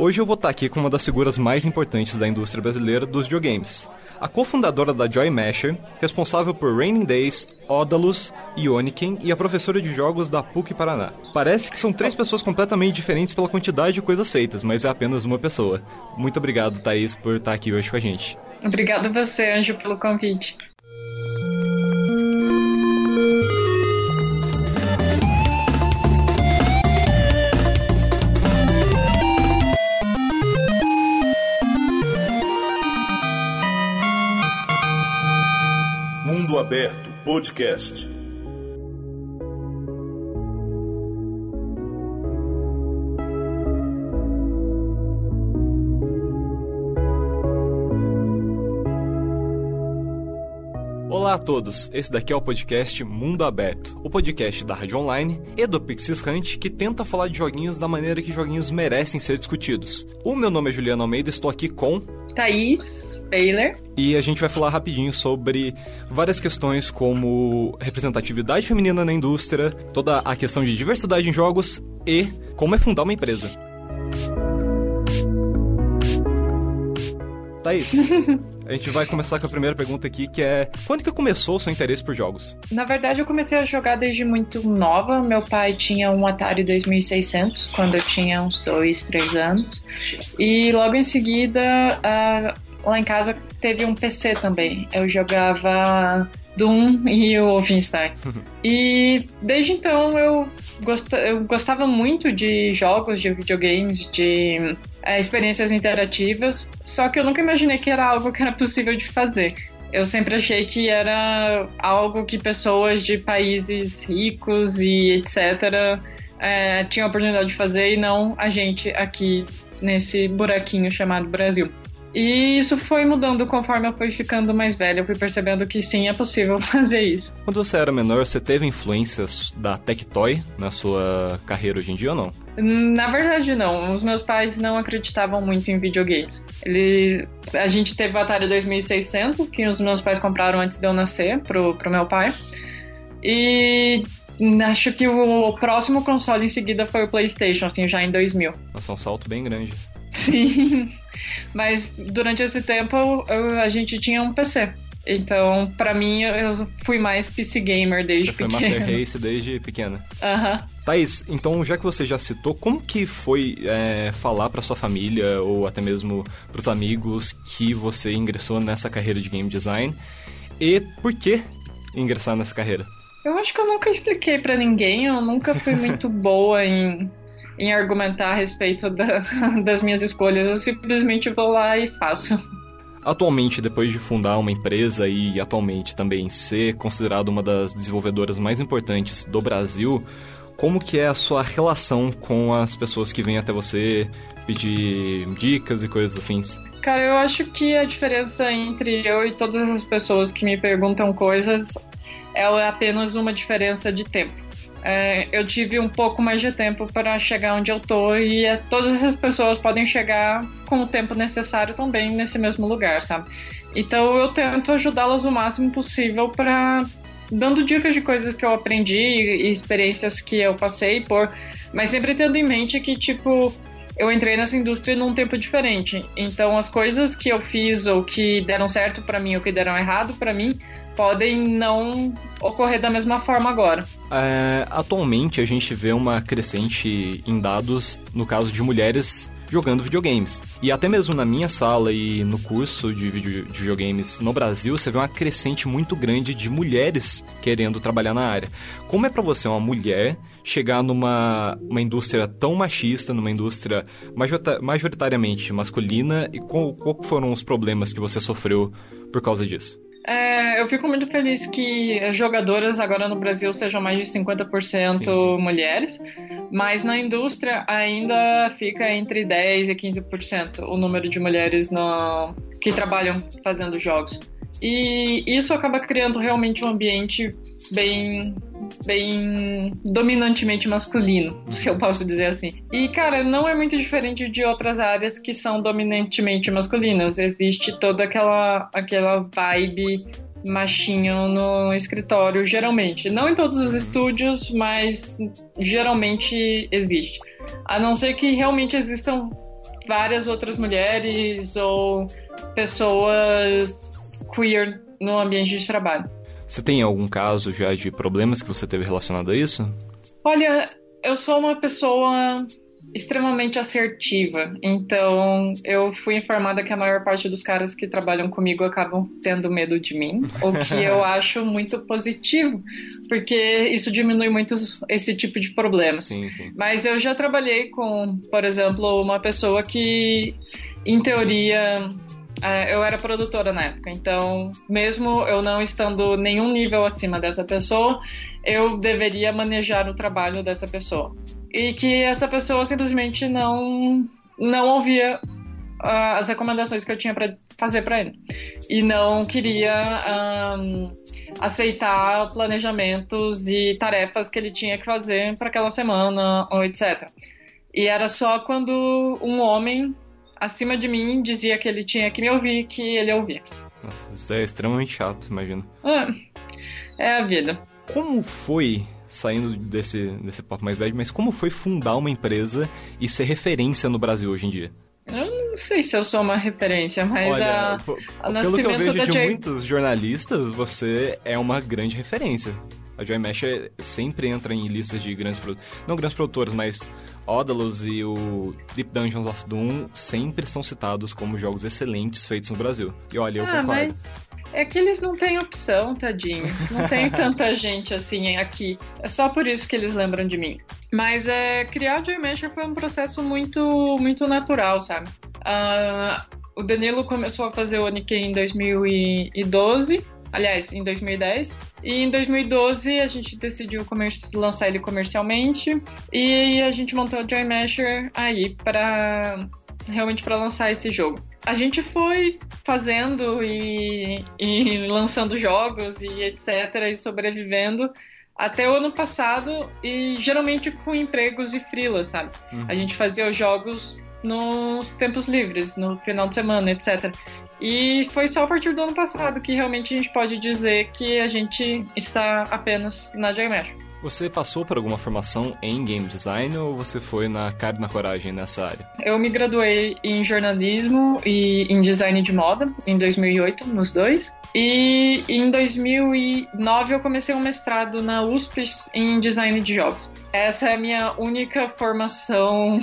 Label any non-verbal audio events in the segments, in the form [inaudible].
Hoje eu vou estar aqui com uma das figuras mais importantes da indústria brasileira dos videogames. A cofundadora da Joy Masher, responsável por Raining Days, Odalus, Ioniken e a professora de jogos da PUC Paraná. Parece que são três pessoas completamente diferentes pela quantidade de coisas feitas, mas é apenas uma pessoa. Muito obrigado, Thaís, por estar aqui hoje com a gente. Obrigado você, Anjo, pelo convite. Aberto Podcast. Olá a todos, esse daqui é o podcast Mundo Aberto, o podcast da Rádio Online e do Pixis Hunt que tenta falar de joguinhos da maneira que joguinhos merecem ser discutidos. O meu nome é Juliano Almeida, estou aqui com Thaís Taylor. E a gente vai falar rapidinho sobre várias questões como representatividade feminina na indústria, toda a questão de diversidade em jogos e como é fundar uma empresa. [laughs] Thaís, a gente vai começar com a primeira pergunta aqui, que é quando que começou o seu interesse por jogos? Na verdade, eu comecei a jogar desde muito nova. Meu pai tinha um Atari 2600 quando eu tinha uns 2, 3 anos. E logo em seguida, uh, lá em casa teve um PC também. Eu jogava Doom e o Wolfenstein. [laughs] e desde então eu, gost... eu gostava muito de jogos, de videogames, de é, experiências interativas, só que eu nunca imaginei que era algo que era possível de fazer. Eu sempre achei que era algo que pessoas de países ricos e etc. É, tinham a oportunidade de fazer e não a gente aqui nesse buraquinho chamado Brasil. E isso foi mudando conforme eu fui ficando mais velha. Eu fui percebendo que sim, é possível [laughs] fazer isso. Quando você era menor, você teve influências da Tectoy na sua carreira hoje em dia ou não? Na verdade, não. Os meus pais não acreditavam muito em videogames. Ele, a gente teve o Atari 2600, que os meus pais compraram antes de eu nascer, pro, pro meu pai. E acho que o próximo console em seguida foi o PlayStation, assim, já em 2000. Nossa, é um salto bem grande. Sim, mas durante esse tempo eu, a gente tinha um PC. Então, para mim, eu fui mais PC gamer desde pequena. Você foi Master Race desde pequena. Aham. Uhum. Thaís, então já que você já citou, como que foi é, falar para sua família ou até mesmo para os amigos que você ingressou nessa carreira de game design e por que ingressar nessa carreira? Eu acho que eu nunca expliquei para ninguém, eu nunca fui muito [laughs] boa em em argumentar a respeito da, [laughs] das minhas escolhas. Eu simplesmente vou lá e faço. Atualmente, depois de fundar uma empresa e atualmente também ser considerado uma das desenvolvedoras mais importantes do Brasil, como que é a sua relação com as pessoas que vêm até você pedir dicas e coisas afins? Cara, eu acho que a diferença entre eu e todas as pessoas que me perguntam coisas é apenas uma diferença de tempo é, eu tive um pouco mais de tempo para chegar onde eu tô e é, todas essas pessoas podem chegar com o tempo necessário também nesse mesmo lugar, sabe? Então eu tento ajudá-las o máximo possível para dando dicas de coisas que eu aprendi e experiências que eu passei por, mas sempre tendo em mente que tipo eu entrei nessa indústria num tempo diferente. Então as coisas que eu fiz ou que deram certo para mim ou que deram errado para mim podem não ocorrer da mesma forma agora. É, atualmente a gente vê uma crescente em dados no caso de mulheres jogando videogames. E até mesmo na minha sala e no curso de, video, de videogames no Brasil, você vê uma crescente muito grande de mulheres querendo trabalhar na área. Como é para você, uma mulher, chegar numa uma indústria tão machista, numa indústria majoritariamente masculina, e qual, qual foram os problemas que você sofreu por causa disso? É, eu fico muito feliz que as jogadoras agora no Brasil sejam mais de 50% sim, sim. mulheres, mas na indústria ainda fica entre 10% e 15% o número de mulheres no, que trabalham fazendo jogos. E isso acaba criando realmente um ambiente bem bem dominantemente masculino, se eu posso dizer assim. E cara, não é muito diferente de outras áreas que são dominantemente masculinas. Existe toda aquela aquela vibe machinho no escritório, geralmente. Não em todos os estúdios, mas geralmente existe. A não ser que realmente existam várias outras mulheres ou pessoas queer no ambiente de trabalho. Você tem algum caso já de problemas que você teve relacionado a isso? Olha, eu sou uma pessoa extremamente assertiva. Então, eu fui informada que a maior parte dos caras que trabalham comigo acabam tendo medo de mim, o que eu [laughs] acho muito positivo, porque isso diminui muito esse tipo de problemas. Sim, sim. Mas eu já trabalhei com, por exemplo, uma pessoa que, em teoria, eu era produtora na época, então, mesmo eu não estando nenhum nível acima dessa pessoa, eu deveria manejar o trabalho dessa pessoa e que essa pessoa simplesmente não não ouvia uh, as recomendações que eu tinha para fazer para ele e não queria um, aceitar planejamentos e tarefas que ele tinha que fazer para aquela semana ou etc. E era só quando um homem acima de mim dizia que ele tinha que me ouvir que ele ouvia. Nossa, isso é extremamente chato, imagino. É, é a vida. Como foi saindo desse, desse papo mais bad, mas como foi fundar uma empresa e ser referência no Brasil hoje em dia? Eu não sei se eu sou uma referência, mas Olha, a, a pelo que eu vejo de J... muitos jornalistas, você é uma grande referência. A Joy Mesh sempre entra em listas de grandes produtores. Não grandes produtores, mas Odalus e o Deep Dungeons of Doom sempre são citados como jogos excelentes feitos no Brasil. E olha, eu ah, concordo. Mas... É que eles não têm opção, tadinhos. Não tem [laughs] tanta gente assim aqui. É só por isso que eles lembram de mim. Mas é, criar Joy Masher foi um processo muito, muito natural, sabe? Uh, o Danilo começou a fazer o Oniken em 2012. Aliás, em 2010. E em 2012 a gente decidiu lançar ele comercialmente. E a gente montou o Joy Masher aí para realmente para lançar esse jogo a gente foi fazendo e, e lançando jogos e etc. e sobrevivendo até o ano passado e geralmente com empregos e frilas, sabe? Uhum. A gente fazia os jogos nos tempos livres, no final de semana, etc. E foi só a partir do ano passado que realmente a gente pode dizer que a gente está apenas na Joymesh. Você passou por alguma formação em game design ou você foi na cara na coragem nessa área? Eu me graduei em jornalismo e em design de moda em 2008, nos dois. E em 2009 eu comecei um mestrado na USP em design de jogos. Essa é a minha única formação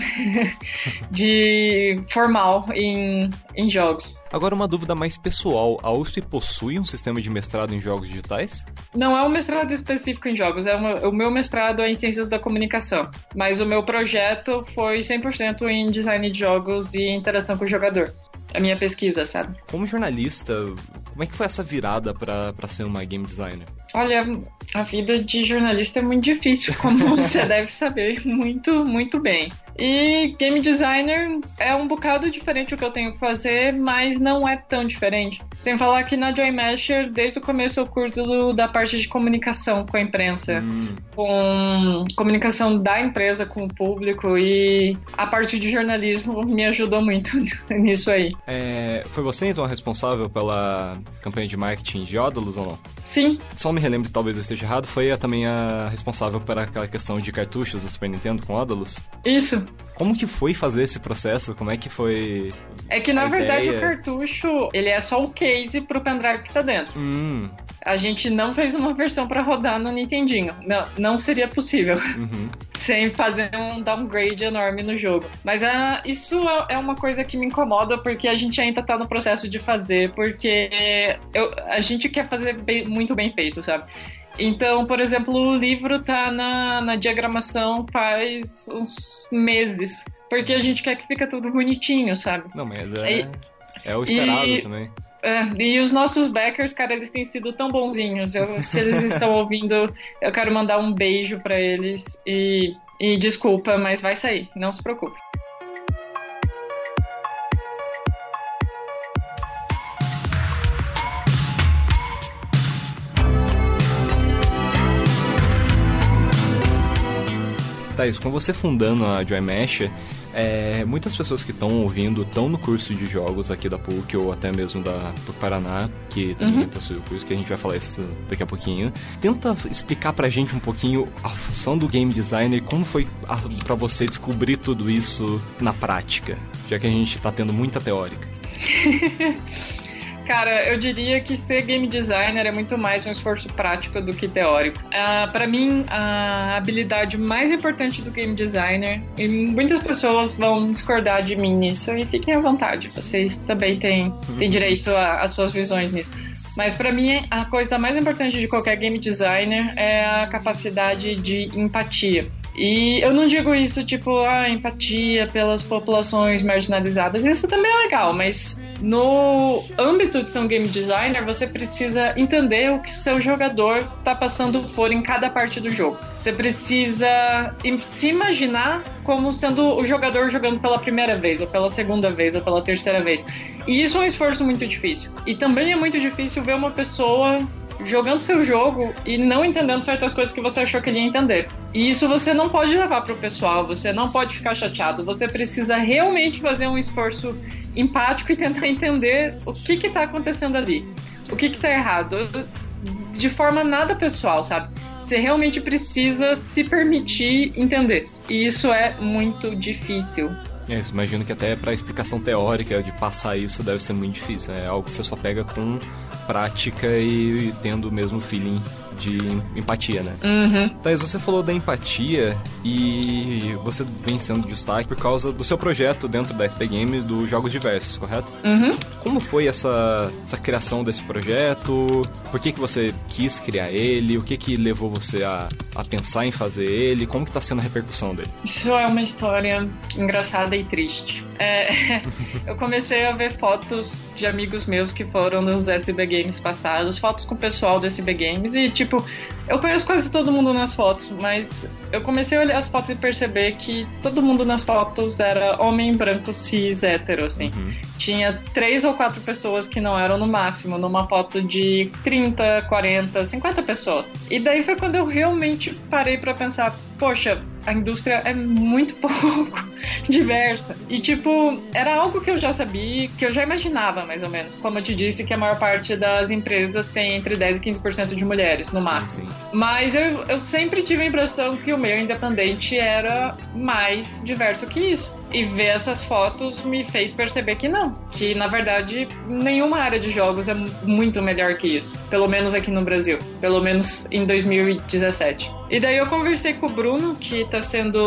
[laughs] de formal em, em jogos. Agora uma dúvida mais pessoal, a USP possui um sistema de mestrado em jogos digitais? Não é um mestrado específico em jogos, é uma, o meu mestrado é em ciências da comunicação, mas o meu projeto foi 100% em design de jogos e interação com o jogador a minha pesquisa, sabe? Como jornalista, como é que foi essa virada para ser uma game designer? Olha, a vida de jornalista é muito difícil, [laughs] como você deve saber muito, muito bem. E game designer é um bocado diferente o que eu tenho que fazer, mas não é tão diferente. Sem falar que na Joy Masher, desde o começo eu curto da parte de comunicação com a imprensa, hum. com comunicação da empresa com o público e a parte de jornalismo me ajudou muito [laughs] nisso aí. É, foi você então a responsável pela campanha de marketing de Odalus ou não? Sim. Só me relembre, talvez eu esteja errado, foi a, também a responsável por aquela questão de cartuchos do Super Nintendo com Odalus? Isso. Como que foi fazer esse processo? Como é que foi? É que na verdade ideia? o cartucho, ele é só um case pro pendrive que tá dentro. Hum. A gente não fez uma versão para rodar no Nintendinho. Não, não seria possível. Uhum. [laughs] Sem fazer um downgrade enorme no jogo. Mas uh, isso é, é uma coisa que me incomoda porque a gente ainda tá no processo de fazer, porque eu, a gente quer fazer bem, muito bem feito, sabe? Então, por exemplo, o livro tá na, na diagramação faz uns meses. Porque a gente quer que fique tudo bonitinho, sabe? Não, mas é, e, é o esperado e, também. É, e os nossos backers, cara, eles têm sido tão bonzinhos. Eu, se eles estão [laughs] ouvindo, eu quero mandar um beijo para eles. E, e desculpa, mas vai sair, não se preocupe. Com você fundando a Joy Mesh, é, muitas pessoas que estão ouvindo estão no curso de jogos aqui da PUC ou até mesmo da PUC Paraná, que também uhum. possui o curso, que a gente vai falar isso daqui a pouquinho. Tenta explicar pra gente um pouquinho a função do game designer, como foi para você descobrir tudo isso na prática, já que a gente tá tendo muita teórica. [laughs] Cara, eu diria que ser game designer é muito mais um esforço prático do que teórico. Uh, ah, para mim, a habilidade mais importante do game designer, e muitas pessoas vão discordar de mim nisso, e fiquem à vontade, vocês também têm, têm direito às suas visões nisso. Mas para mim, a coisa mais importante de qualquer game designer é a capacidade de empatia. E eu não digo isso tipo, ah, empatia pelas populações marginalizadas. Isso também é legal, mas no âmbito de ser um game designer, você precisa entender o que seu jogador está passando por em cada parte do jogo. Você precisa se imaginar como sendo o jogador jogando pela primeira vez, ou pela segunda vez, ou pela terceira vez. E isso é um esforço muito difícil. E também é muito difícil ver uma pessoa jogando seu jogo e não entendendo certas coisas que você achou que ele ia entender. E isso você não pode levar para o pessoal, você não pode ficar chateado, você precisa realmente fazer um esforço empático e tentar entender o que está acontecendo ali, o que está errado, de forma nada pessoal, sabe? Você realmente precisa se permitir entender. E isso é muito difícil. É, imagino que até para explicação teórica de passar isso deve ser muito difícil. Né? É algo que você só pega com prática e, e tendo o mesmo feeling de empatia, né? Uhum. Thais, você falou da empatia e você vem sendo destaque por causa do seu projeto dentro da SP Games dos Jogos Diversos, correto? Uhum. Como foi essa, essa criação desse projeto? Por que, que você quis criar ele? O que que levou você a, a pensar em fazer ele? Como que tá sendo a repercussão dele? Isso é uma história engraçada e triste. É, [laughs] eu comecei a ver fotos de amigos meus que foram nos SB Games passados, fotos com o pessoal do SB Games e, tipo, tipo, eu conheço quase todo mundo nas fotos, mas eu comecei a olhar as fotos e perceber que todo mundo nas fotos era homem branco cis hétero, assim. Uhum. Tinha três ou quatro pessoas que não eram no máximo, numa foto de 30, 40, 50 pessoas. E daí foi quando eu realmente parei para pensar, poxa, a indústria é muito [laughs] pouco diversa. E, tipo, era algo que eu já sabia, que eu já imaginava, mais ou menos. Como eu te disse, que a maior parte das empresas tem entre 10% e 15% de mulheres, no máximo. Sim, sim. Mas eu, eu sempre tive a impressão que o meio independente era mais diverso que isso. E ver essas fotos me fez perceber que não. Que, na verdade, nenhuma área de jogos é muito melhor que isso. Pelo menos aqui no Brasil. Pelo menos em 2017. E daí eu conversei com o Bruno, que tá sendo,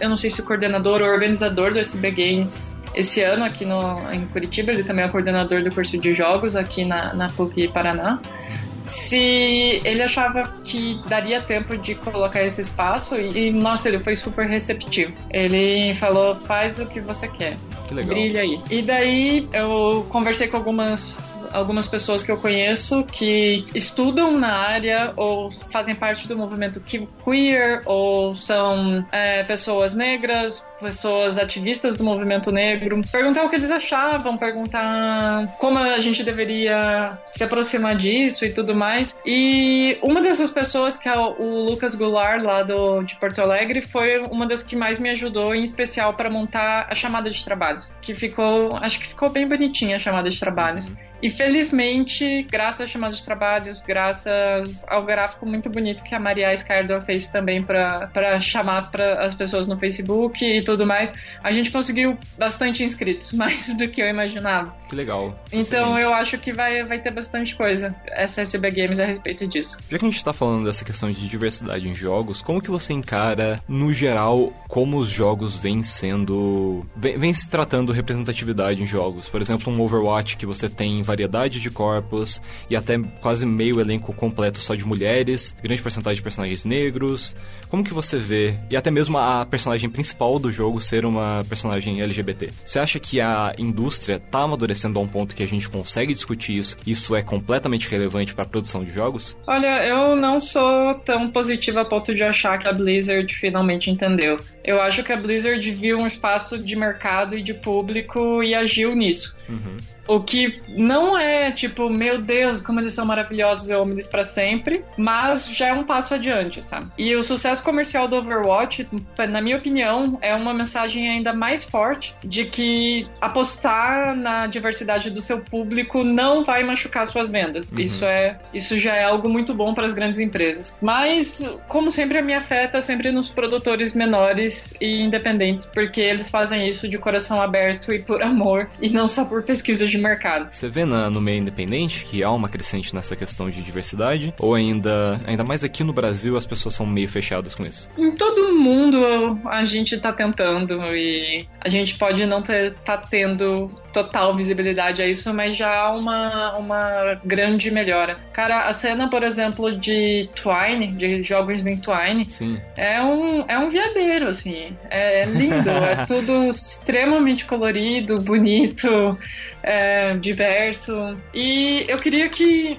eu não sei se coordenador ou organizador do SB Games esse ano aqui no, em Curitiba. Ele também é coordenador do curso de jogos aqui na, na PUC Paraná se ele achava que daria tempo de colocar esse espaço e, nossa, ele foi super receptivo. Ele falou: faz o que você quer. Que legal. Brilha aí. E daí eu conversei com algumas algumas pessoas que eu conheço que estudam na área ou fazem parte do movimento queer ou são é, pessoas negras, pessoas ativistas do movimento negro, perguntar o que eles achavam, perguntar como a gente deveria se aproximar disso e tudo mais. E uma dessas pessoas, que é o Lucas Goulart, lá do, de Porto Alegre, foi uma das que mais me ajudou, em especial para montar a chamada de trabalho, que ficou, acho que ficou bem bonitinha a chamada de trabalhos. E felizmente, graças à chamada de trabalhos, graças ao gráfico muito bonito que a Maria Escardo fez também para chamar para as pessoas no Facebook e tudo mais, a gente conseguiu bastante inscritos, [laughs] mais do que eu imaginava. Que legal. Então Excelente. eu acho que vai, vai ter bastante coisa, essa SB Games, a respeito disso. Já que a gente está falando dessa questão de diversidade em jogos, como que você encara, no geral, como os jogos vêm sendo. vêm, se tratando representatividade em jogos? Por exemplo, um Overwatch que você tem variedade de corpos e até quase meio elenco completo só de mulheres, grande porcentagem de personagens negros. Como que você vê, e até mesmo a personagem principal do jogo ser uma personagem LGBT? Você acha que a indústria tá amadurecendo a um ponto que a gente consegue discutir isso? Isso é completamente relevante para a produção de jogos? Olha, eu não sou tão positiva a ponto de achar que a Blizzard finalmente entendeu. Eu acho que a Blizzard viu um espaço de mercado e de público e agiu nisso. Uhum. O que não é tipo, meu Deus, como eles são maravilhosos, eu amo eles pra sempre, mas já é um passo adiante, sabe? E o sucesso comercial do Overwatch, na minha opinião, é uma mensagem ainda mais forte de que apostar na diversidade do seu público não vai machucar suas vendas. Uhum. Isso é, isso já é algo muito bom para as grandes empresas. Mas, como sempre, a minha fé tá sempre nos produtores menores e independentes, porque eles fazem isso de coração aberto e por amor, e não só por pesquisa de mercado. Você vê na, no meio independente que há uma crescente nessa questão de diversidade? Ou ainda, ainda mais aqui no Brasil, as pessoas são meio fechadas com isso? Em todo mundo a gente tá tentando e a gente pode não ter, tá tendo total visibilidade a isso, mas já há uma, uma grande melhora. Cara, a cena, por exemplo, de Twine, de jogos em Twine, Sim. é um, é um viadeiro, assim. É lindo, é [laughs] tudo extremamente colorido, bonito, é, diverso. E eu queria que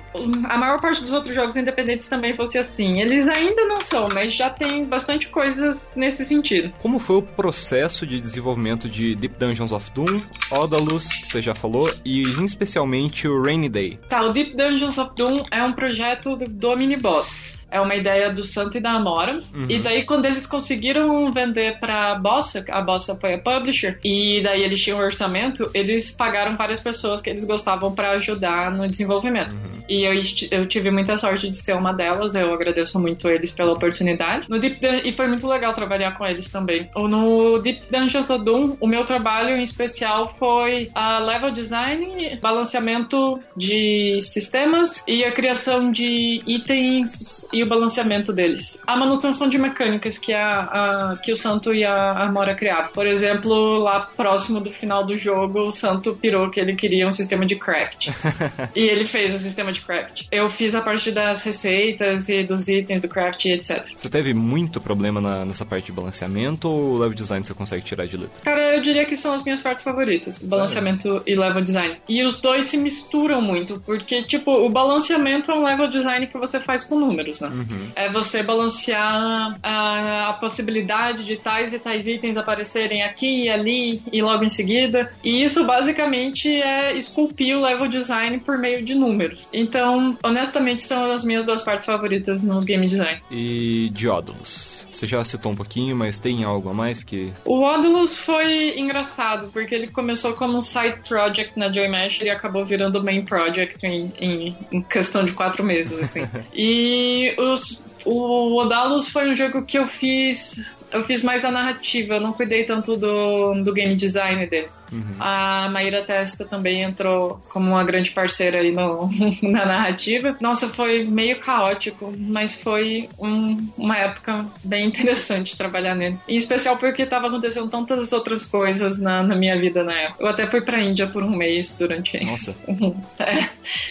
a maior parte dos outros jogos independentes também fosse assim. Eles ainda não são, mas já tem bastante coisas nesse sentido. Como foi o processo de desenvolvimento de Deep Dungeons of Doom, Odalus, que você já falou, e especialmente o Rainy Day? Tá, o Deep Dungeons of Doom é um projeto do, do Miniboss. É uma ideia do Santo e da Amora. Uhum. E daí, quando eles conseguiram vender pra Bossa, a Bossa foi a publisher, e daí eles tinham um orçamento, eles pagaram várias pessoas que eles gostavam pra ajudar no desenvolvimento. Uhum. E eu, eu tive muita sorte de ser uma delas, eu agradeço muito eles pela oportunidade. No Deep Dun- e foi muito legal trabalhar com eles também. No Deep Dungeons of Doom, o meu trabalho em especial foi a level design, balanceamento de sistemas e a criação de itens e o balanceamento deles. A manutenção de mecânicas que, a, a- que o Santo e a Amora criaram. Por exemplo, lá próximo do final do jogo, o Santo pirou que ele queria um sistema de craft. [laughs] E ele fez o sistema de craft. Eu fiz a parte das receitas e dos itens do craft e etc. Você teve muito problema na- nessa parte de balanceamento ou o level design você consegue tirar de letra? Cara, eu diria que são as minhas partes favoritas: balanceamento e level design. E os dois se misturam muito, porque, tipo, o balanceamento é um level design que você faz com números, né? É você balancear a, a possibilidade de tais e tais itens aparecerem aqui e ali e logo em seguida. E isso basicamente é esculpir o level design por meio de números. Então, honestamente, são as minhas duas partes favoritas no game design. E de Odalus? Você já citou um pouquinho, mas tem algo a mais que. O Odulus foi engraçado, porque ele começou como um side project na Joymash e acabou virando main project em, em- em questão de quatro meses, assim. [laughs] e os, o Odalus foi um jogo que eu fiz. Eu fiz mais a narrativa, eu não cuidei tanto do, do game design dele. A Maíra Testa também entrou como uma grande parceira aí no, [laughs] na narrativa. Nossa, foi meio caótico, mas foi um- uma época bem interessante trabalhar nele. Em especial porque tava acontecendo tantas outras coisas na, na minha vida na época. Eu até fui pra Índia por um mês durante. [laughs] Nossa, É,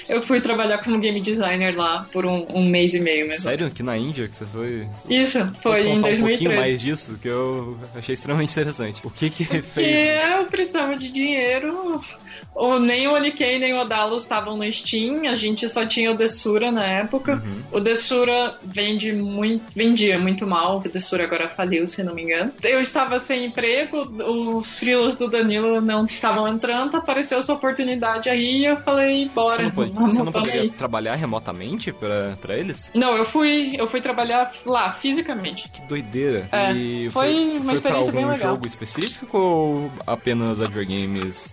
eu fui trabalhar como game designer lá por um, um mês e meio mesmo. sério? Que na Índia que você foi. Isso, foi em contar um pouquinho 2013. mais disso, que eu achei extremamente interessante. O que que Que fez? eu precisava de dinheiro. Ou nem o Oniken nem o Odalus estavam no Steam, a gente só tinha o Dessura na época. O Dessura vende muito, vendia muito mal, o Dessura agora faliu, se não me engano. Eu estava sem emprego, os frilos do Danilo não estavam entrando, apareceu essa oportunidade aí e eu falei, Você bora, não, pode, você não poderia trabalhar remotamente pra, pra eles? Não, eu fui, eu fui trabalhar lá, fisicamente. Que doideira. É, e foi uma foi experiência bem legal. jogo específico ou apenas advergames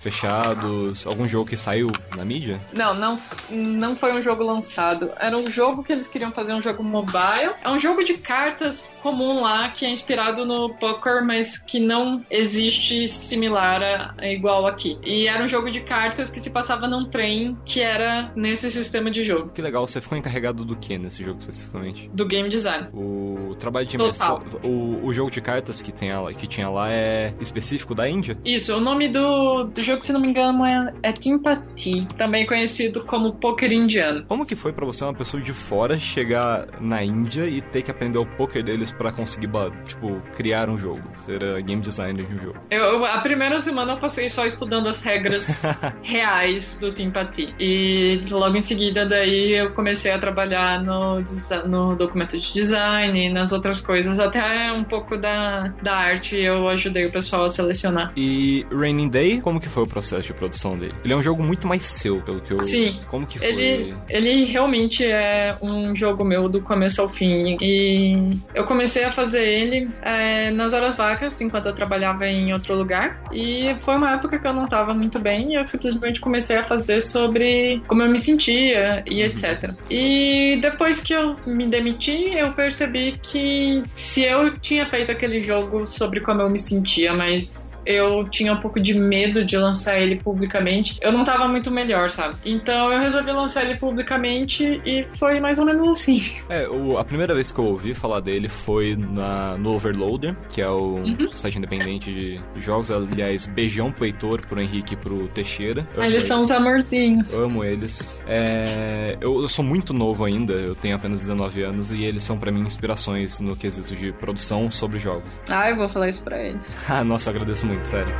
fechados? Algum jogo que saiu na mídia? Não, não, não foi um jogo lançado. Era um jogo que eles queriam fazer um jogo mobile. É um jogo de cartas comum lá que é inspirado no poker, mas que não existe similar a, igual aqui. E era um jogo de cartas que se passava num trem que era nesse sistema de jogo Que legal, você ficou encarregado do que nesse jogo especificamente? do game design. O trabalho de imersão. O, o jogo de cartas que, tem lá, que tinha lá é específico da Índia? Isso, o nome do, do jogo, se não me engano, é, é Timpati, também conhecido como poker indiano. Como que foi pra você, uma pessoa de fora, chegar na Índia e ter que aprender o poker deles pra conseguir, tipo, criar um jogo? Ser game designer de um jogo? Eu, a primeira semana eu passei só estudando as regras [laughs] reais do Timpati. E logo em seguida daí eu comecei a trabalhar no, no documento de design e nas outras coisas, até um pouco da, da arte eu ajudei o pessoal a selecionar. E Raining Day, como que foi o processo de produção dele? Ele é um jogo muito mais seu, pelo que eu... Sim. Como que foi? Ele, ele realmente é um jogo meu do começo ao fim. E eu comecei a fazer ele é, nas horas vagas, enquanto eu trabalhava em outro lugar. E foi uma época que eu não estava muito bem e eu simplesmente comecei a fazer sobre como eu me sentia e etc. E depois que eu me demiti, eu percebi que se eu tinha feito aquele jogo sobre como eu me sentia, mas eu tinha um pouco de medo de lançar ele publicamente. Eu não tava muito melhor, sabe? Então eu resolvi lançar ele publicamente e foi mais ou menos assim. [laughs] É, o, a primeira vez que eu ouvi falar dele foi na, no Overloader, que é o uhum. site independente de jogos. Aliás, beijão pro Heitor, pro Henrique e pro Teixeira. Eles, eles são os amorzinhos. Amo eles. É, eu, eu, sou muito novo ainda, eu tenho apenas 19 anos e eles são para mim inspirações no quesito de produção sobre jogos. Ah, eu vou falar isso pra eles. [laughs] ah, nossa, eu agradeço muito, sério.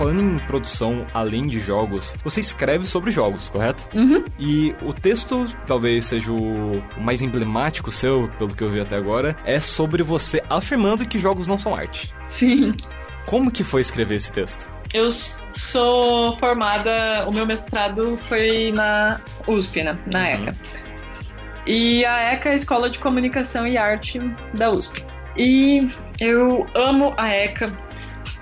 falando em produção além de jogos, você escreve sobre jogos, correto? Uhum. E o texto, talvez seja o mais emblemático seu, pelo que eu vi até agora, é sobre você afirmando que jogos não são arte. Sim. Como que foi escrever esse texto? Eu sou formada, o meu mestrado foi na USP, né? Na uhum. ECA. E a ECA é a Escola de Comunicação e Arte da USP. E eu amo a ECA,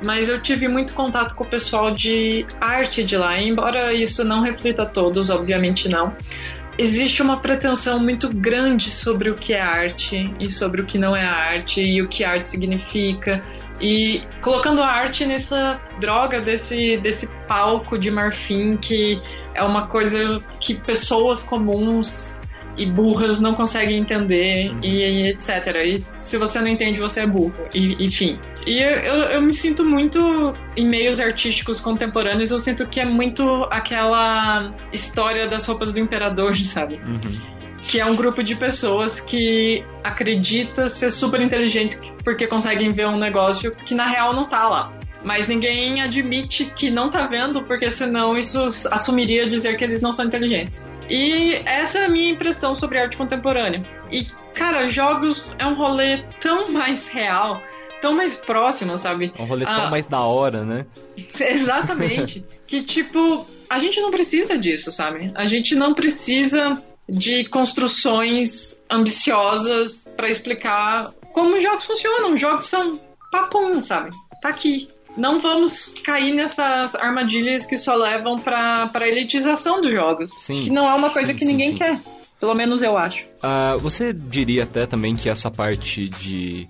mas eu tive muito contato com o pessoal de arte de lá, embora isso não reflita todos, obviamente não. Existe uma pretensão muito grande sobre o que é arte e sobre o que não é arte e o que arte significa e colocando a arte nessa droga desse, desse palco de marfim que é uma coisa que pessoas comuns e burras não conseguem entender uhum. e, e, etc. E se você não entende, você é burro. E, enfim. E eu, eu me sinto muito em meios artísticos contemporâneos, eu sinto que é muito aquela história das roupas do imperador, [laughs] sabe? Uhum que é um grupo de pessoas que acredita ser super inteligente porque conseguem ver um negócio que na real não tá lá. Mas ninguém admite que não tá vendo, porque senão isso assumiria dizer que eles não são inteligentes. E essa é a minha impressão sobre arte contemporânea. E, cara, jogos é um rolê tão mais real, tão mais próximo, sabe? Um rolê tão ah, mais da hora, né? [laughs] Exatamente. [laughs] que, tipo, a gente não precisa disso, sabe? A gente não precisa de construções ambiciosas para explicar como os jogos funcionam. Os jogos são papum, sabe? Tá aqui. Não vamos cair nessas armadilhas que só levam para a elitização dos jogos. Sim. Que não é uma coisa sim, que sim, ninguém quer. Pelo menos eu acho. Uh, você diria até também que essa parte de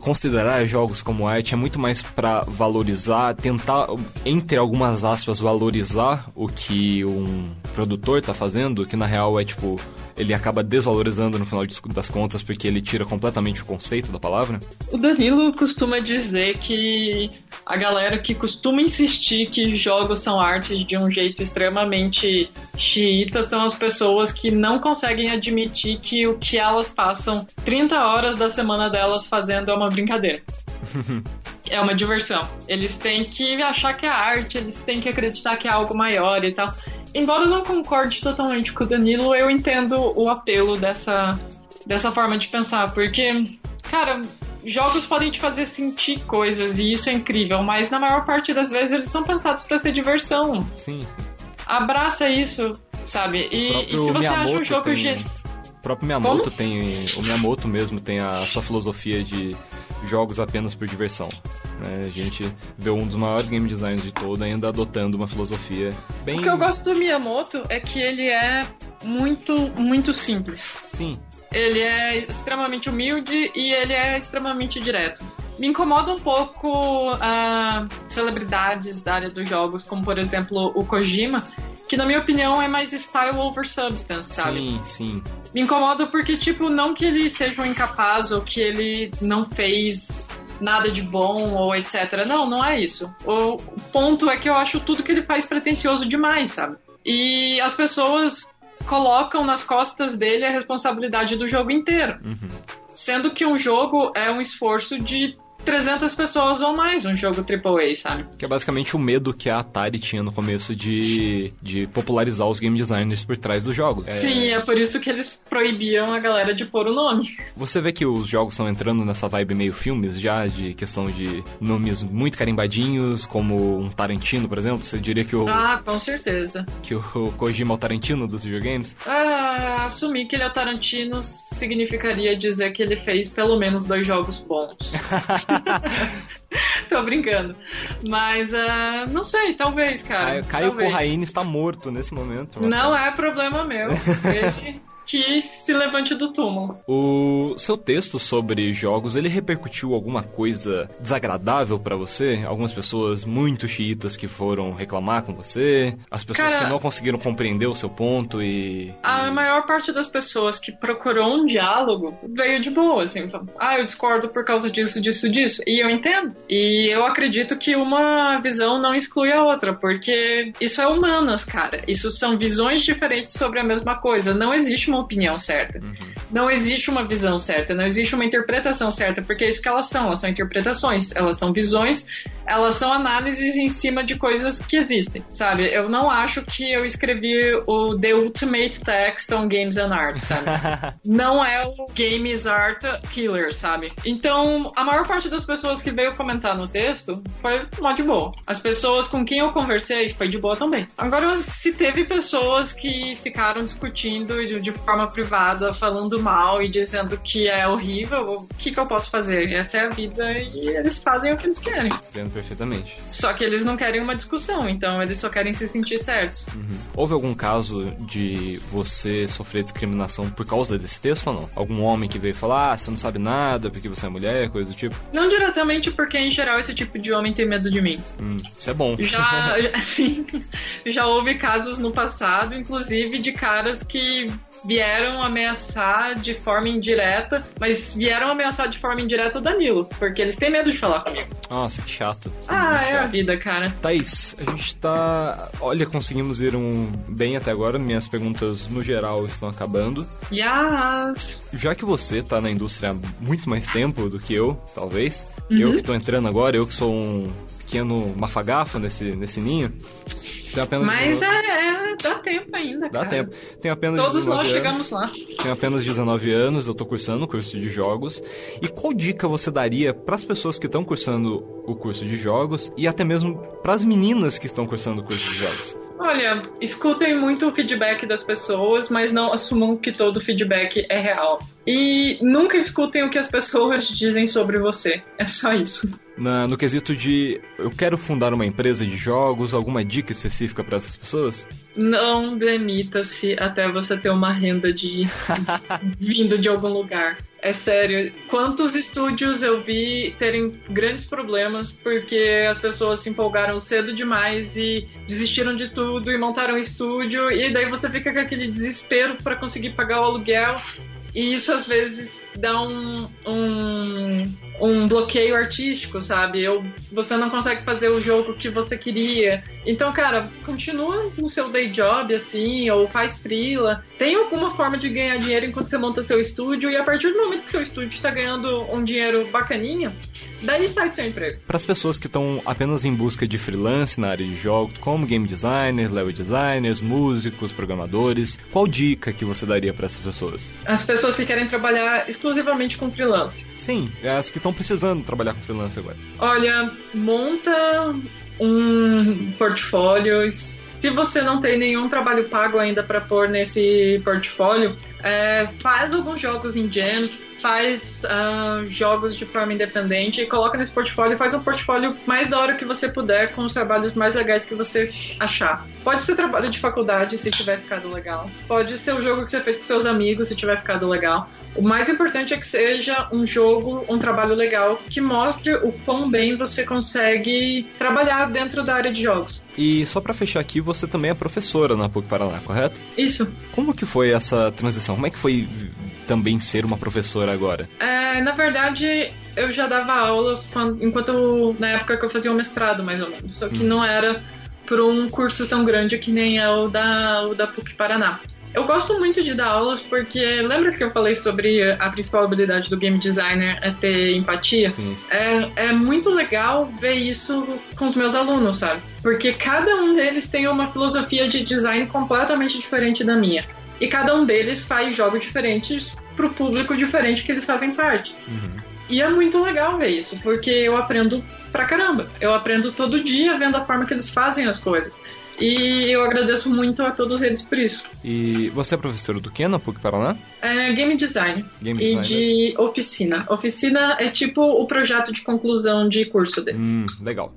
considerar jogos como arte é muito mais para valorizar, tentar, entre algumas aspas, valorizar o que um produtor tá fazendo, que na real é tipo ele acaba desvalorizando no final das contas porque ele tira completamente o conceito da palavra? O Danilo costuma dizer que a galera que costuma insistir que jogos são artes de um jeito extremamente xiita são as pessoas que não conseguem admitir que o que elas passam 30 horas da semana delas fazendo é uma brincadeira. [laughs] é uma diversão. Eles têm que achar que é arte, eles têm que acreditar que é algo maior e tal embora eu não concorde totalmente com o Danilo, eu entendo o apelo dessa, dessa forma de pensar, porque, cara, jogos podem te fazer sentir coisas e isso é incrível, mas na maior parte das vezes eles são pensados para ser diversão. Sim. Abraça isso, sabe? E, e se você Miyamoto acha um jogo tem... O próprio Miyamoto Como? tem. O Miyamoto mesmo tem a sua filosofia de jogos apenas por diversão. Né? A gente vê um dos maiores game designers de todo ainda adotando uma filosofia bem. O que eu gosto do Miyamoto é que ele é muito, muito simples. Sim. Ele é extremamente humilde e ele é extremamente direto. Me incomoda um pouco uh, celebridades da área dos jogos, como por exemplo o Kojima, que na minha opinião é mais style over substance, sabe? Sim, sim. Me incomoda porque, tipo, não que ele seja um incapaz ou que ele não fez nada de bom ou etc. Não, não é isso. O ponto é que eu acho tudo que ele faz pretencioso demais, sabe? E as pessoas colocam nas costas dele a responsabilidade do jogo inteiro. Uhum. Sendo que um jogo é um esforço de 300 pessoas ou mais um jogo AAA, sabe? Que é basicamente o medo que a Atari tinha no começo de, de popularizar os game designers por trás do jogo. É... Sim, é por isso que eles proibiam a galera de pôr o nome. Você vê que os jogos estão entrando nessa vibe meio filmes já, de questão de nomes muito carimbadinhos, como um Tarantino, por exemplo? Você diria que o. Ah, com certeza. Que o Kojima é o Tarantino dos videogames? Ah, assumir que ele é o Tarantino significaria dizer que ele fez pelo menos dois jogos bons. [laughs] Tô brincando. Mas, uh, não sei, talvez, cara. Caio Corraine está morto nesse momento. Não é problema meu. [laughs] Ele que se levante do túmulo. O seu texto sobre jogos, ele repercutiu alguma coisa desagradável para você? Algumas pessoas muito chiitas que foram reclamar com você? As pessoas Cara, que não conseguiram compreender o seu ponto e... A maior parte das pessoas que procurou um diálogo veio de boa, assim. Ah, eu discordo por causa disso, disso, disso. E eu entendo. E eu acredito que uma visão não exclui a outra, porque isso é humanas, cara. Isso são visões diferentes sobre a mesma coisa. Não existe uma opinião certa. Uhum. Não existe uma visão certa, não existe uma interpretação certa, porque é isso que elas são, elas são interpretações, elas são visões, elas são análises em cima de coisas que existem, sabe? Eu não acho que eu escrevi o The Ultimate Text on Games and Art, sabe? [laughs] não é o Games Art Killer, sabe? Então, a maior parte das pessoas que veio comentar no texto foi mó de boa. As pessoas com quem eu conversei foi de boa também. Agora, se teve pessoas que ficaram discutindo de, de forma privada, falando mal e dizendo que é horrível, o que, que eu posso fazer? Essa é a vida e eles fazem o que eles querem. Entendo perfeitamente. Só que eles não querem uma discussão, então eles só querem se sentir certos. Uhum. Houve algum caso de você sofrer discriminação por causa desse texto ou não? Algum homem que veio falar, ah, você não sabe nada porque você é mulher, coisa do tipo? Não diretamente, porque em geral esse tipo de homem tem medo de mim. Hum, isso é bom. Já, [laughs] assim, [laughs] já houve casos no passado, inclusive, de caras que vieram ameaçar de forma indireta, mas vieram ameaçar de forma indireta o Danilo, porque eles têm medo de falar comigo. Nossa, que chato. ah, é chato. a vida, cara. Thaís, a gente tá. Olha, conseguimos ir um bem até agora. Minhas perguntas no geral estão acabando. Yes! Já que você tá na indústria há muito mais tempo do que eu, talvez, uhum. eu que tô entrando agora, eu que sou um pequeno mafagafo nesse, nesse ninho. Mas é, é, dá tempo ainda, Dá cara. tempo. Tenho apenas Todos nós anos, chegamos lá. Tenho apenas 19 anos, eu tô cursando o curso de jogos. E qual dica você daria para as pessoas que estão cursando o curso de jogos e até mesmo para as meninas que estão cursando o curso de jogos? Olha, escutem muito o feedback das pessoas, mas não assumam que todo feedback é real. E nunca escutem o que as pessoas dizem sobre você. É só isso. Na, no quesito de eu quero fundar uma empresa de jogos, alguma dica específica para essas pessoas? Não demita-se até você ter uma renda de [laughs] vindo de algum lugar. É sério, quantos estúdios eu vi terem grandes problemas porque as pessoas se empolgaram cedo demais e desistiram de tudo e montaram um estúdio e daí você fica com aquele desespero para conseguir pagar o aluguel e isso às vezes dá um, um, um bloqueio artístico, sabe? Eu, você não consegue fazer o jogo que você queria. Então, cara, continua no seu day job, assim, ou faz freela. Tem alguma forma de ganhar dinheiro enquanto você monta seu estúdio, e a partir do momento que seu estúdio está ganhando um dinheiro bacaninha, daí sai do seu emprego. Para as pessoas que estão apenas em busca de freelance na área de jogos, como game designers, level designers, músicos, programadores, qual dica que você daria para essas pessoas? As pessoas que querem trabalhar exclusivamente com freelance. Sim, é as que estão precisando trabalhar com freelance agora. Olha, monta um portfólio. Se você não tem nenhum trabalho pago ainda para pôr nesse portfólio, é, faz alguns jogos em gems, faz uh, jogos de forma independente e coloca nesse portfólio, faz um portfólio mais da hora que você puder, com os trabalhos mais legais que você achar. Pode ser trabalho de faculdade, se tiver ficado legal. Pode ser o jogo que você fez com seus amigos, se tiver ficado legal. O mais importante é que seja um jogo, um trabalho legal que mostre o quão bem você consegue trabalhar dentro da área de jogos. E só para fechar aqui, você também é professora na PUC Paraná, correto? Isso. Como que foi essa transição? Como é que foi também ser uma professora agora? É, na verdade, eu já dava aulas quando, enquanto na época que eu fazia o mestrado, mais ou menos. Só que hum. não era por um curso tão grande que nem é o da, o da PUC Paraná. Eu gosto muito de dar aulas porque lembra que eu falei sobre a principal habilidade do game designer é ter empatia? Sim. É, é muito legal ver isso com os meus alunos, sabe? Porque cada um deles tem uma filosofia de design completamente diferente da minha. E cada um deles faz jogos diferentes pro público diferente que eles fazem parte. Uhum. E é muito legal ver isso, porque eu aprendo pra caramba. Eu aprendo todo dia vendo a forma que eles fazem as coisas. E eu agradeço muito a todos eles por isso. E você é professor do que na PUC Paraná? É game design Game e design de oficina. Oficina é tipo o projeto de conclusão de curso deles. Hum, legal.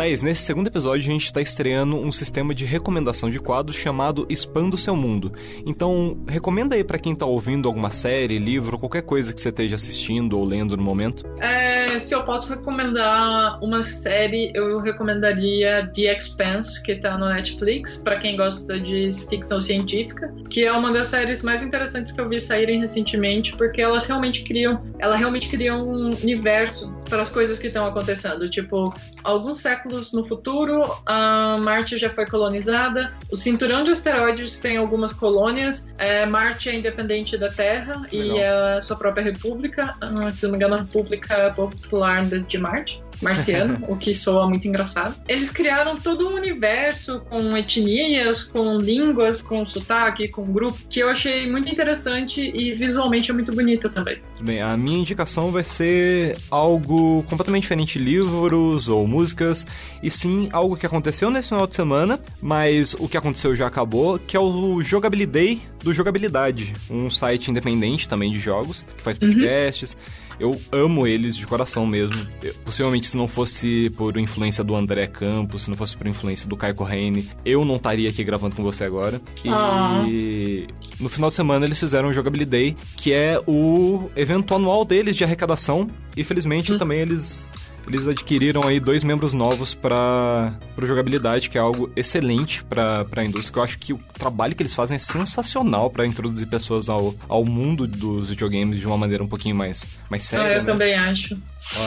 Thaís, nesse segundo episódio a gente está estreando um sistema de recomendação de quadros chamado Expanda o Seu Mundo. Então, recomenda aí para quem tá ouvindo alguma série, livro, qualquer coisa que você esteja assistindo ou lendo no momento. É, se eu posso recomendar uma série, eu recomendaria The Expanse, que tá no Netflix, para quem gosta de ficção científica, que é uma das séries mais interessantes que eu vi saírem recentemente, porque elas realmente criam, ela realmente cria um universo para as coisas que estão acontecendo. Tipo, alguns séculos no futuro, a Marte já foi colonizada, o cinturão de asteroides tem algumas colônias, é, Marte é independente da Terra Legal. e é a sua própria república, ah, se não me engano, a República Popular de Marte. Marciano, [laughs] o que soa muito engraçado. Eles criaram todo um universo com etnias, com línguas, com sotaque, com grupo, que eu achei muito interessante e visualmente é muito bonita também. Tudo bem, a minha indicação vai ser algo completamente diferente de livros ou músicas, e sim algo que aconteceu nesse final de semana, mas o que aconteceu já acabou, que é o Jogabilidade do Jogabilidade, um site independente também de jogos, que faz podcasts. Eu amo eles de coração mesmo. Eu- possivelmente, se não fosse por influência do André Campos, se não fosse por influência do Caio Correine, eu não estaria aqui gravando com você agora. Ah. E no final de semana eles fizeram o Jogabilidade, que é o evento anual deles de arrecadação. E felizmente também eles. Eles adquiriram aí dois membros novos para jogabilidade, que é algo excelente para a indústria. Eu acho que o trabalho que eles fazem é sensacional para introduzir pessoas ao, ao mundo dos videogames de uma maneira um pouquinho mais, mais séria. ah, eu né? também acho.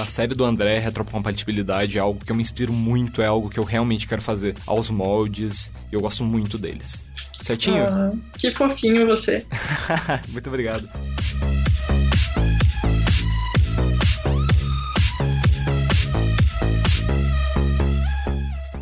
A série do André, retrocompatibilidade, é algo que eu me inspiro muito, é algo que eu realmente quero fazer aos moldes. e Eu gosto muito deles. Certinho? Ah, que fofinho você. [laughs] muito obrigado.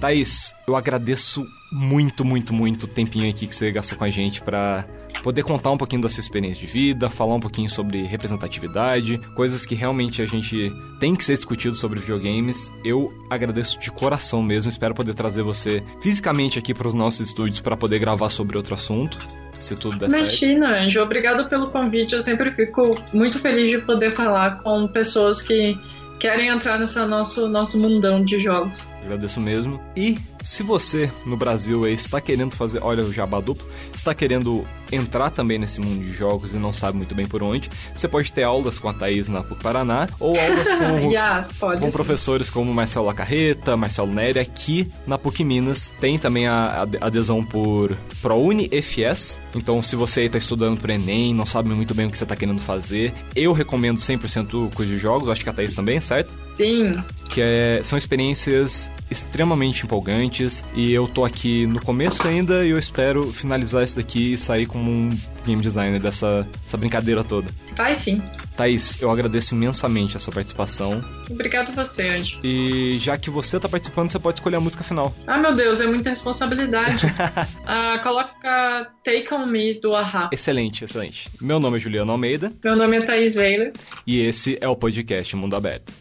Thaís, eu agradeço muito, muito, muito o tempinho aqui que você gastou com a gente pra poder contar um pouquinho da sua experiência de vida, falar um pouquinho sobre representatividade, coisas que realmente a gente tem que ser discutido sobre videogames. Eu agradeço de coração mesmo, espero poder trazer você fisicamente aqui para os nossos estúdios para poder gravar sobre outro assunto, se tudo der certo. Imagina, Anjo. Obrigado pelo convite. Eu sempre fico muito feliz de poder falar com pessoas que querem entrar nesse nosso, nosso mundão de jogos. Agradeço mesmo. E se você no Brasil aí está querendo fazer, olha o jabá duplo, está querendo entrar também nesse mundo de jogos e não sabe muito bem por onde, você pode ter aulas com a Thaís na PUC Paraná ou aulas com, [laughs] yes, com professores como Marcelo Lacarreta, Marcelo Neri. Aqui na PUC Minas tem também a a adesão por ProUni FS. Então, se você está estudando para Enem, não sabe muito bem o que você está querendo fazer, eu recomendo 100% o curso de jogos, acho que a Thaís também, certo? Sim. que é- são experiências extremamente empolgantes e eu tô aqui no começo ainda e eu espero finalizar isso daqui e sair como um game designer dessa essa brincadeira toda. Vai sim. Thaís, eu agradeço imensamente a sua participação Obrigado você, Anjo. e já que você tá participando, você pode escolher a música final. Ah, meu Deus, é muita responsabilidade. [laughs] Ah, coloca Take On Me do Ahá. Excelente, excelente. Meu nome é Juliano Almeida Meu nome é Thaís Weiler. e esse é o podcast Mundo Aberto.